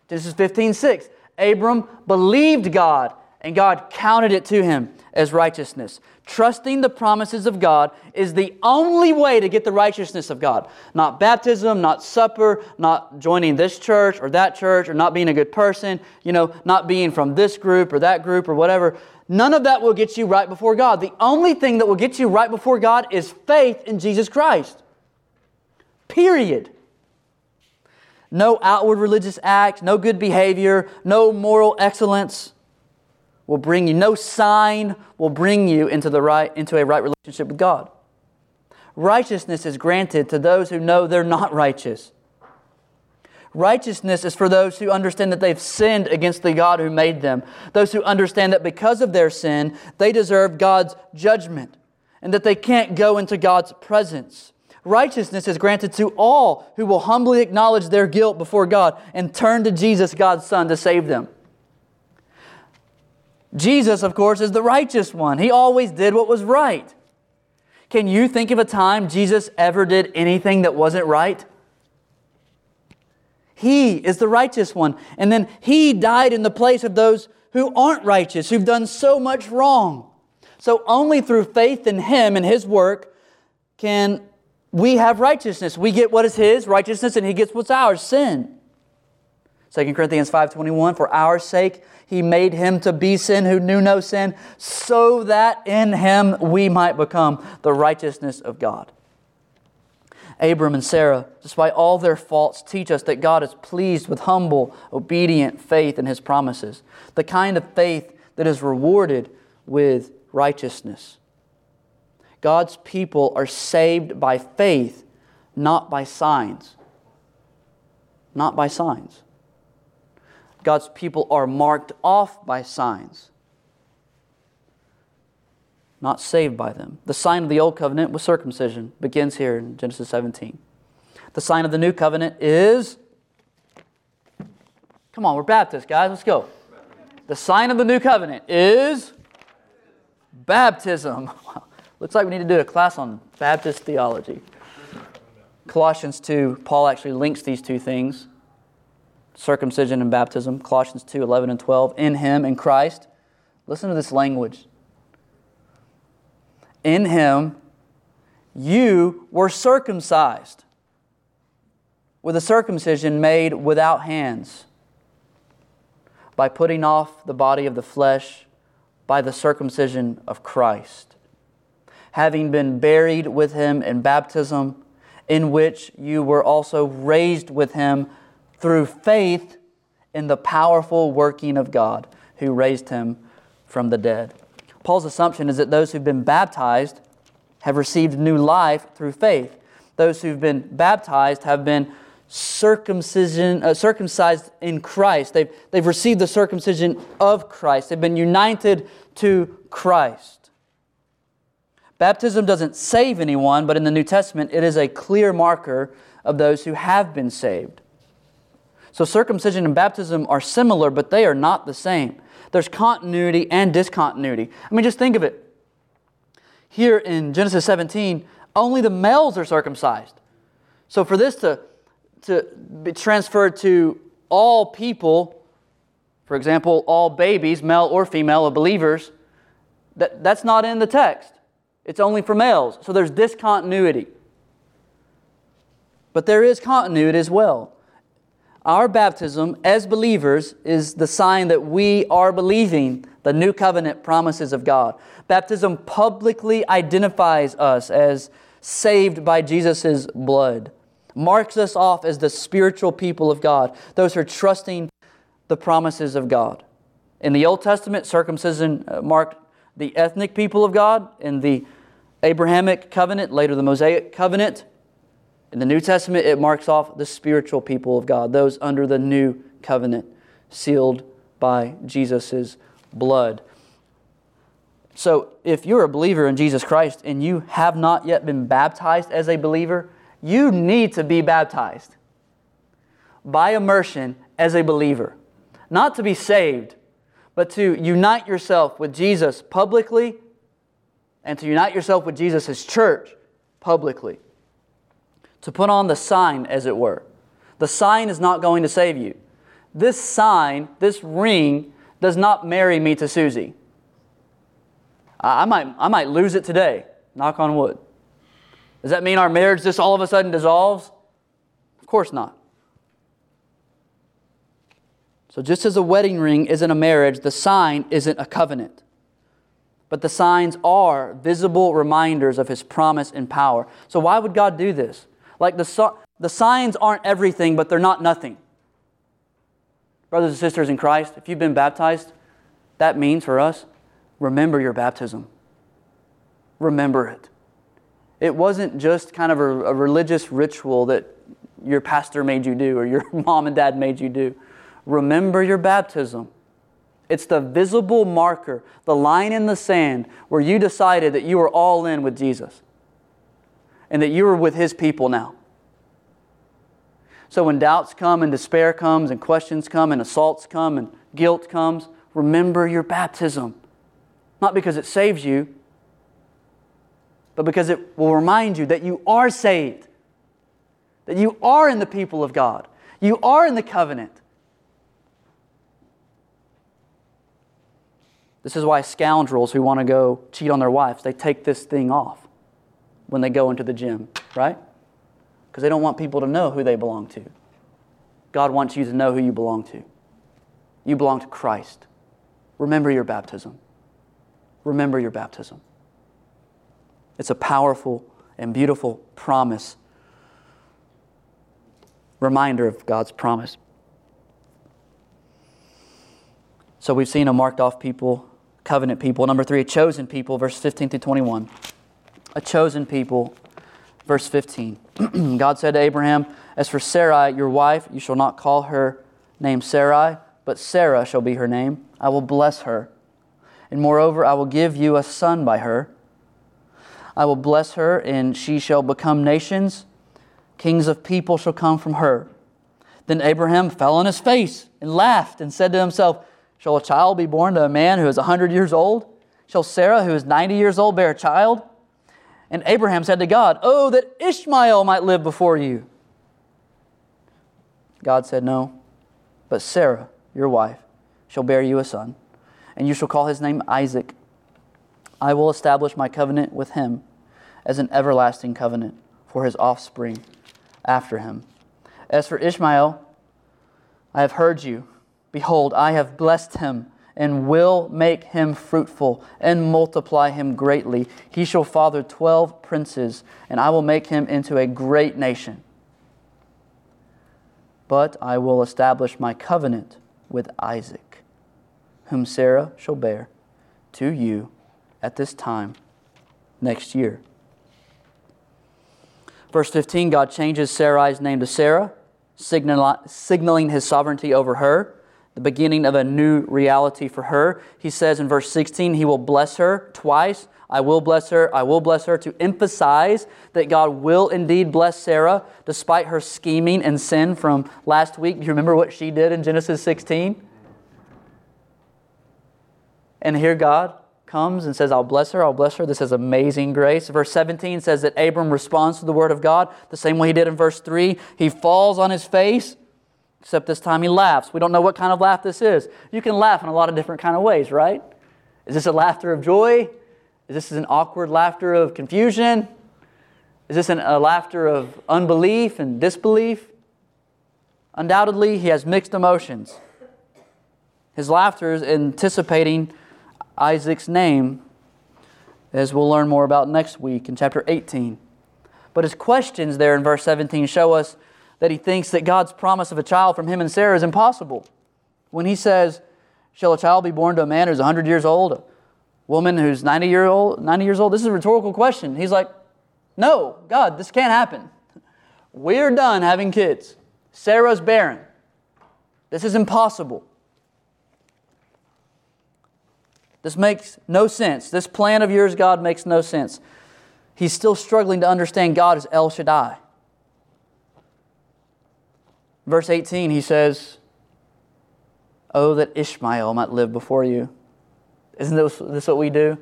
Genesis 15 6. Abram believed God, and God counted it to him as righteousness. Trusting the promises of God is the only way to get the righteousness of God. Not baptism, not supper, not joining this church or that church, or not being a good person, you know, not being from this group or that group or whatever. None of that will get you right before God. The only thing that will get you right before God is faith in Jesus Christ. Period. No outward religious act, no good behavior, no moral excellence will bring you, no sign will bring you into, the right, into a right relationship with God. Righteousness is granted to those who know they're not righteous. Righteousness is for those who understand that they've sinned against the God who made them. Those who understand that because of their sin, they deserve God's judgment and that they can't go into God's presence. Righteousness is granted to all who will humbly acknowledge their guilt before God and turn to Jesus, God's Son, to save them. Jesus, of course, is the righteous one. He always did what was right. Can you think of a time Jesus ever did anything that wasn't right? He is the righteous one. And then He died in the place of those who aren't righteous, who've done so much wrong. So only through faith in Him and His work can we have righteousness. We get what is His righteousness, and He gets what's ours sin. 2 Corinthians 5:21 For our sake he made him to be sin who knew no sin so that in him we might become the righteousness of God. Abram and Sarah, despite all their faults, teach us that God is pleased with humble, obedient faith in his promises, the kind of faith that is rewarded with righteousness. God's people are saved by faith, not by signs. Not by signs. God's people are marked off by signs, not saved by them. The sign of the old covenant was circumcision, begins here in Genesis 17. The sign of the new covenant is Come on, we're Baptists, guys. Let's go. The sign of the new covenant is baptism. Looks like we need to do a class on Baptist theology. Colossians 2, Paul actually links these two things circumcision and baptism, Colossians 2 11 and 12, in Him, in Christ. Listen to this language. In Him, you were circumcised with a circumcision made without hands, by putting off the body of the flesh by the circumcision of Christ, having been buried with Him in baptism, in which you were also raised with Him through faith in the powerful working of God who raised him from the dead. Paul's assumption is that those who've been baptized have received new life through faith. Those who've been baptized have been circumcision, uh, circumcised in Christ. They've, they've received the circumcision of Christ. They've been united to Christ. Baptism doesn't save anyone, but in the New Testament, it is a clear marker of those who have been saved. So circumcision and baptism are similar, but they are not the same. There's continuity and discontinuity. I mean, just think of it. Here in Genesis 17, only the males are circumcised. So for this to, to be transferred to all people, for example, all babies, male or female, of believers, that, that's not in the text. It's only for males. So there's discontinuity. But there is continuity as well. Our baptism as believers is the sign that we are believing the new covenant promises of God. Baptism publicly identifies us as saved by Jesus' blood, marks us off as the spiritual people of God, those who are trusting the promises of God. In the Old Testament, circumcision uh, marked the ethnic people of God. In the Abrahamic covenant, later the Mosaic covenant, in the New Testament, it marks off the spiritual people of God, those under the new covenant, sealed by Jesus' blood. So, if you're a believer in Jesus Christ and you have not yet been baptized as a believer, you need to be baptized by immersion as a believer. Not to be saved, but to unite yourself with Jesus publicly and to unite yourself with Jesus' church publicly to put on the sign, as it were. The sign is not going to save you. This sign, this ring, does not marry me to Susie. I might, I might lose it today, knock on wood. Does that mean our marriage just all of a sudden dissolves? Of course not. So, just as a wedding ring isn't a marriage, the sign isn't a covenant. But the signs are visible reminders of His promise and power. So, why would God do this? Like the, the signs aren't everything, but they're not nothing. Brothers and sisters in Christ, if you've been baptized, that means for us, remember your baptism. Remember it. It wasn't just kind of a, a religious ritual that your pastor made you do or your mom and dad made you do. Remember your baptism. It's the visible marker, the line in the sand where you decided that you were all in with Jesus and that you are with His people now. So when doubts come and despair comes and questions come and assaults come and guilt comes, remember your baptism. Not because it saves you, but because it will remind you that you are saved, that you are in the people of God, you are in the covenant. This is why scoundrels who want to go cheat on their wives, they take this thing off when they go into the gym, right? Because they don't want people to know who they belong to. God wants you to know who you belong to. You belong to Christ. Remember your baptism. Remember your baptism. It's a powerful and beautiful promise, reminder of God's promise. So we've seen a marked off people, covenant people. Number three, a chosen people, verse 15 to 21 a chosen people. Verse 15 God said to Abraham, As for Sarai, your wife, you shall not call her name Sarai, but Sarah shall be her name. I will bless her. And moreover, I will give you a son by her. I will bless her, and she shall become nations. Kings of people shall come from her. Then Abraham fell on his face and laughed and said to himself, Shall a child be born to a man who is a hundred years old? Shall Sarah, who is ninety years old, bear a child? And Abraham said to God, Oh, that Ishmael might live before you. God said, No, but Sarah, your wife, shall bear you a son, and you shall call his name Isaac. I will establish my covenant with him as an everlasting covenant for his offspring after him. As for Ishmael, I have heard you. Behold, I have blessed him and will make him fruitful and multiply him greatly. He shall father twelve princes, and I will make him into a great nation. But I will establish my covenant with Isaac, whom Sarah shall bear to you at this time next year. Verse 15 God changes Sarai's name to Sarah, signaling his sovereignty over her the beginning of a new reality for her. He says in verse 16, He will bless her twice. I will bless her. I will bless her to emphasize that God will indeed bless Sarah despite her scheming and sin from last week. Do you remember what she did in Genesis 16? And here God comes and says, I'll bless her, I'll bless her. This is amazing grace. Verse 17 says that Abram responds to the word of God the same way he did in verse 3. He falls on his face, except this time he laughs. We don't know what kind of laugh this is. You can laugh in a lot of different kind of ways, right? Is this a laughter of joy? Is this an awkward laughter of confusion? Is this an, a laughter of unbelief and disbelief? Undoubtedly, he has mixed emotions. His laughter is anticipating Isaac's name, as we'll learn more about next week in chapter 18. But his questions there in verse 17 show us that he thinks that God's promise of a child from him and Sarah is impossible. When he says, Shall a child be born to a man who's 100 years old, a woman who's 90, year old, 90 years old? This is a rhetorical question. He's like, No, God, this can't happen. We're done having kids. Sarah's barren. This is impossible. This makes no sense. This plan of yours, God, makes no sense. He's still struggling to understand God as El Shaddai. Verse 18, he says, Oh, that Ishmael might live before you. Isn't this, this what we do?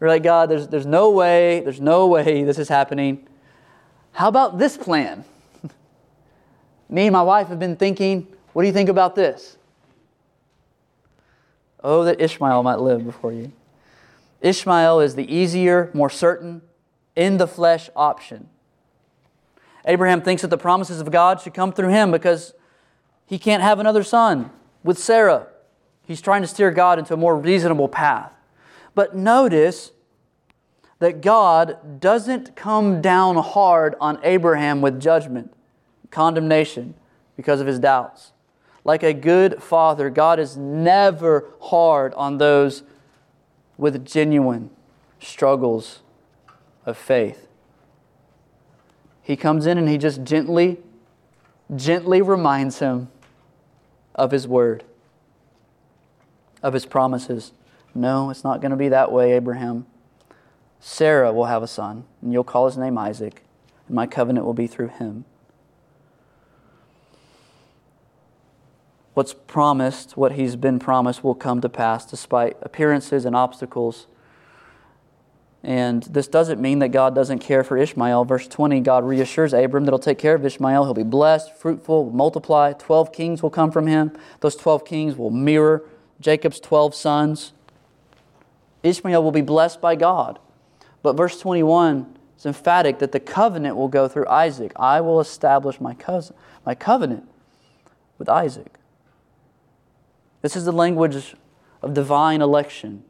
We're like, God, there's, there's no way, there's no way this is happening. How about this plan? Me and my wife have been thinking, what do you think about this? Oh, that Ishmael might live before you. Ishmael is the easier, more certain, in the flesh option. Abraham thinks that the promises of God should come through him because he can't have another son with Sarah. He's trying to steer God into a more reasonable path. But notice that God doesn't come down hard on Abraham with judgment, condemnation, because of his doubts. Like a good father, God is never hard on those with genuine struggles of faith. He comes in and he just gently, gently reminds him of his word, of his promises. No, it's not going to be that way, Abraham. Sarah will have a son, and you'll call his name Isaac, and my covenant will be through him. what's promised, what he's been promised, will come to pass despite appearances and obstacles. And this doesn't mean that God doesn't care for Ishmael. Verse 20, God reassures Abram that he'll take care of Ishmael. He'll be blessed, fruitful, multiply. Twelve kings will come from him. Those twelve kings will mirror Jacob's twelve sons. Ishmael will be blessed by God. But verse 21 is emphatic that the covenant will go through Isaac. I will establish my, my covenant with Isaac. This is the language of divine election.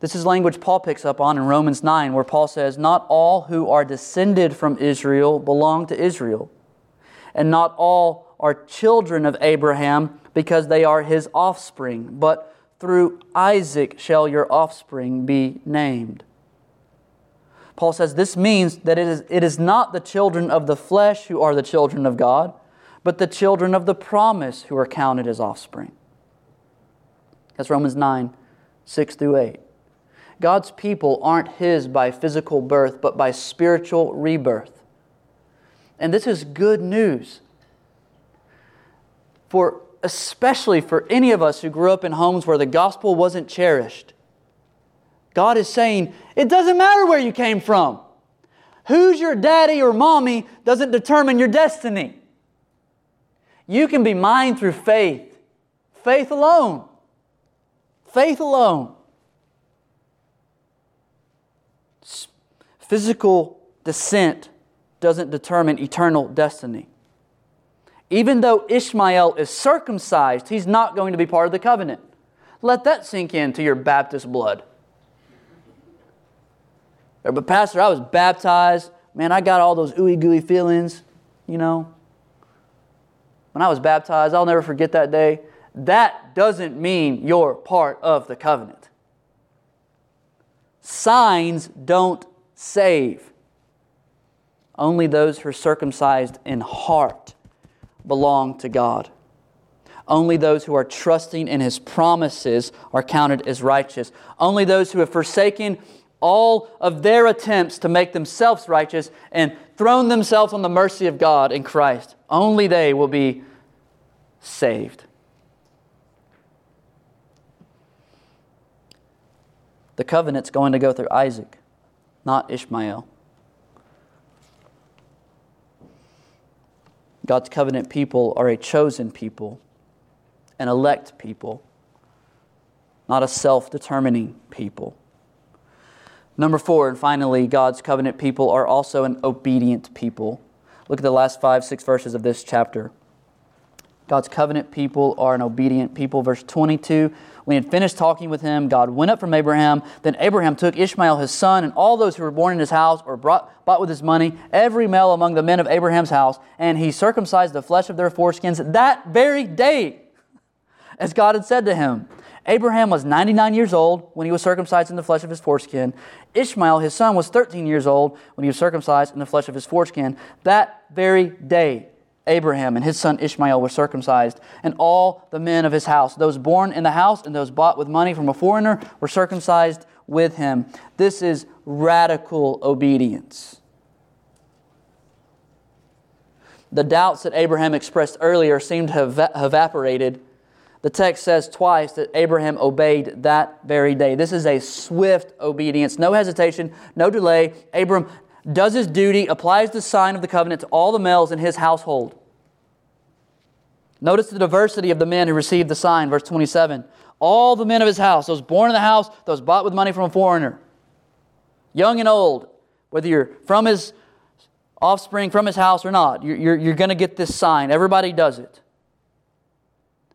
This is language Paul picks up on in Romans 9, where Paul says, Not all who are descended from Israel belong to Israel, and not all are children of Abraham because they are his offspring, but through Isaac shall your offspring be named. Paul says this means that it is, it is not the children of the flesh who are the children of God but the children of the promise who are counted as offspring. That's Romans 9, 6 through 8. God's people aren't His by physical birth, but by spiritual rebirth. And this is good news. For especially for any of us who grew up in homes where the gospel wasn't cherished. God is saying, it doesn't matter where you came from. Who's your daddy or mommy doesn't determine your destiny. You can be mine through faith. Faith alone. Faith alone. Physical descent doesn't determine eternal destiny. Even though Ishmael is circumcised, he's not going to be part of the covenant. Let that sink into your Baptist blood. But, Pastor, I was baptized. Man, I got all those ooey gooey feelings, you know when I was baptized, I'll never forget that day. That doesn't mean you're part of the covenant. Signs don't save. Only those who are circumcised in heart belong to God. Only those who are trusting in His promises are counted as righteous. Only those who have forsaken all of their attempts to make themselves righteous and thrown themselves on the mercy of God in Christ, only they will be saved. The covenant's going to go through Isaac, not Ishmael. God's covenant people are a chosen people, an elect people, not a self determining people. Number four, and finally, God's covenant people are also an obedient people. Look at the last five, six verses of this chapter. God's covenant people are an obedient people. Verse 22 When he had finished talking with him, God went up from Abraham. Then Abraham took Ishmael his son and all those who were born in his house or brought, bought with his money, every male among the men of Abraham's house, and he circumcised the flesh of their foreskins that very day, as God had said to him. Abraham was 99 years old when he was circumcised in the flesh of his foreskin. Ishmael, his son, was 13 years old when he was circumcised in the flesh of his foreskin. That very day, Abraham and his son Ishmael were circumcised, and all the men of his house, those born in the house and those bought with money from a foreigner, were circumcised with him. This is radical obedience. The doubts that Abraham expressed earlier seem to have evaporated. The text says twice that Abraham obeyed that very day. This is a swift obedience, no hesitation, no delay. Abram does his duty, applies the sign of the covenant to all the males in his household. Notice the diversity of the men who received the sign, verse 27. All the men of his house, those born in the house, those bought with money from a foreigner, young and old, whether you're from his offspring, from his house or not, you're, you're, you're going to get this sign. Everybody does it.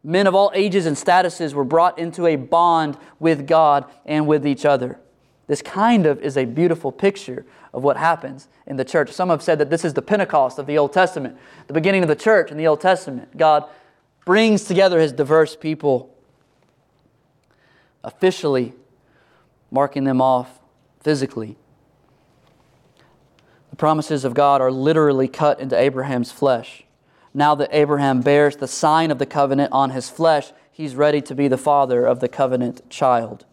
Men of all ages and statuses were brought into a bond with God and with each other. This kind of is a beautiful picture of what happens in the church. Some have said that this is the Pentecost of the Old Testament, the beginning of the church in the Old Testament. God brings together his diverse people, officially marking them off physically. The promises of God are literally cut into Abraham's flesh. Now that Abraham bears the sign of the covenant on his flesh, he's ready to be the father of the covenant child.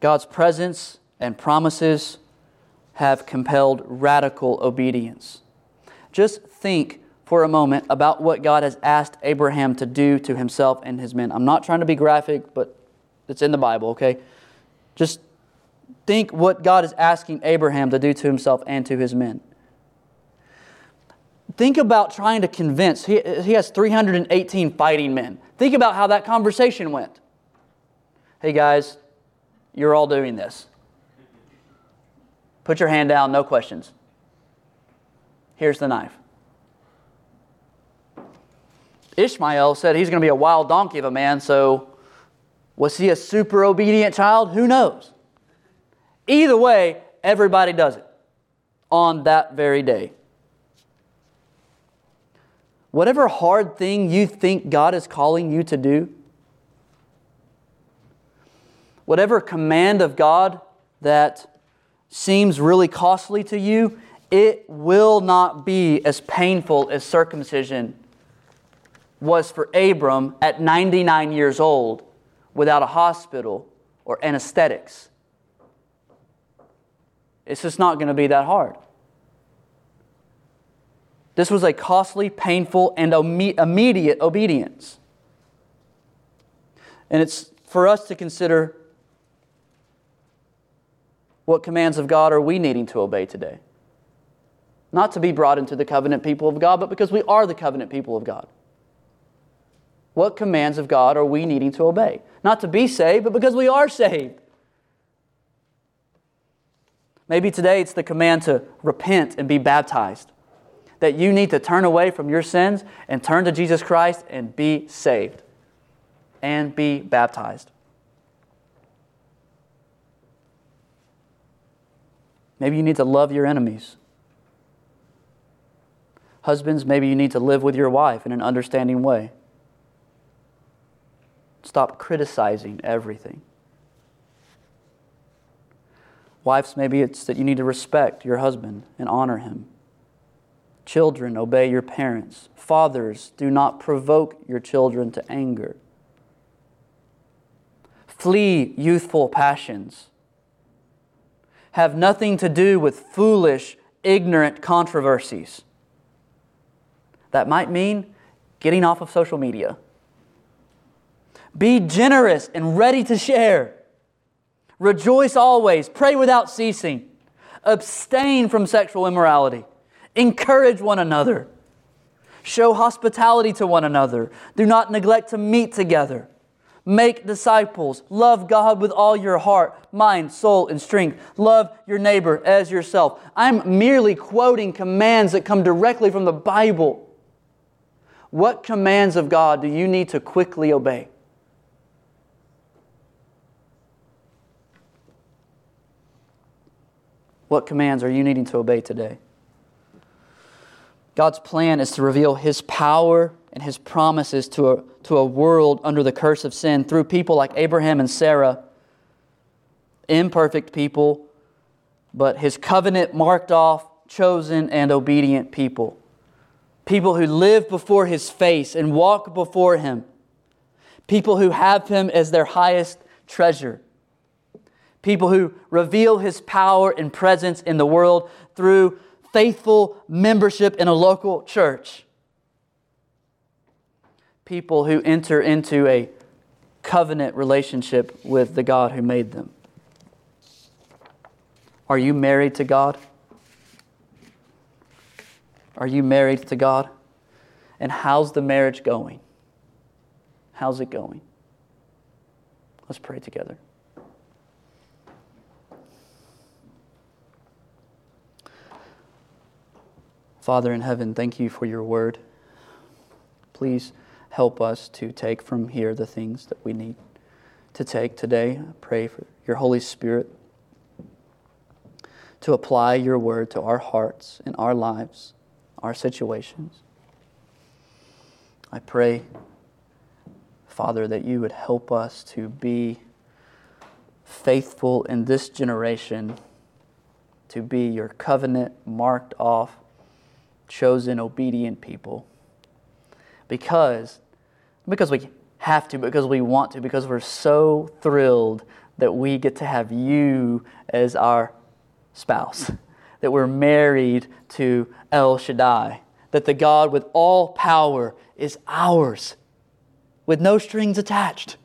God's presence and promises have compelled radical obedience. Just think for a moment about what God has asked Abraham to do to himself and his men. I'm not trying to be graphic, but it's in the Bible, okay? Just think what God is asking Abraham to do to himself and to his men. Think about trying to convince, he, he has 318 fighting men. Think about how that conversation went. Hey guys, you're all doing this. Put your hand down, no questions. Here's the knife. Ishmael said he's going to be a wild donkey of a man, so was he a super obedient child? Who knows? Either way, everybody does it on that very day. Whatever hard thing you think God is calling you to do, whatever command of God that seems really costly to you, it will not be as painful as circumcision was for Abram at 99 years old without a hospital or anesthetics. It's just not going to be that hard. This was a costly, painful, and immediate obedience. And it's for us to consider what commands of God are we needing to obey today? Not to be brought into the covenant people of God, but because we are the covenant people of God. What commands of God are we needing to obey? Not to be saved, but because we are saved. Maybe today it's the command to repent and be baptized. That you need to turn away from your sins and turn to Jesus Christ and be saved and be baptized. Maybe you need to love your enemies. Husbands, maybe you need to live with your wife in an understanding way. Stop criticizing everything. Wives, maybe it's that you need to respect your husband and honor him. Children, obey your parents. Fathers, do not provoke your children to anger. Flee youthful passions have nothing to do with foolish, ignorant controversies. That might mean getting off of social media. Be generous and ready to share. Rejoice always, pray without ceasing, abstain from sexual immorality, encourage one another, show hospitality to one another, do not neglect to meet together. Make disciples. Love God with all your heart, mind, soul, and strength. Love your neighbor as yourself. I'm merely quoting commands that come directly from the Bible. What commands of God do you need to quickly obey? What commands are you needing to obey today? God's plan is to reveal His power and His promises to a, to a world under the curse of sin through people like Abraham and Sarah, imperfect people, but His covenant marked off, chosen, and obedient people. People who live before His face and walk before Him. People who have Him as their highest treasure people who reveal his power and presence in the world through faithful membership in a local church. People who enter into a covenant relationship with the God who made them. Are you married to God? Are you married to God? And how's the marriage going? How's it going? Let's pray together. Father in heaven, thank you for your word. Please help us to take from here the things that we need to take today. I pray for your Holy Spirit to apply your word to our hearts and our lives, our situations. I pray, Father, that you would help us to be faithful in this generation, to be your covenant marked off chosen, obedient people. Because, because we have to, because we want to, because we're so thrilled that we get to have you as our spouse, that we're married to El Shaddai, that the God with all power is ours, with no strings attached.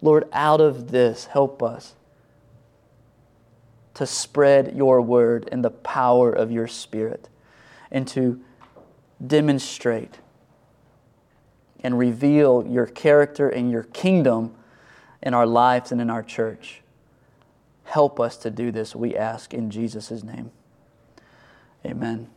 Lord, out of this, help us to spread your word in the power of your Spirit and to demonstrate and reveal your character and your kingdom in our lives and in our church. Help us to do this, we ask in Jesus' name. Amen.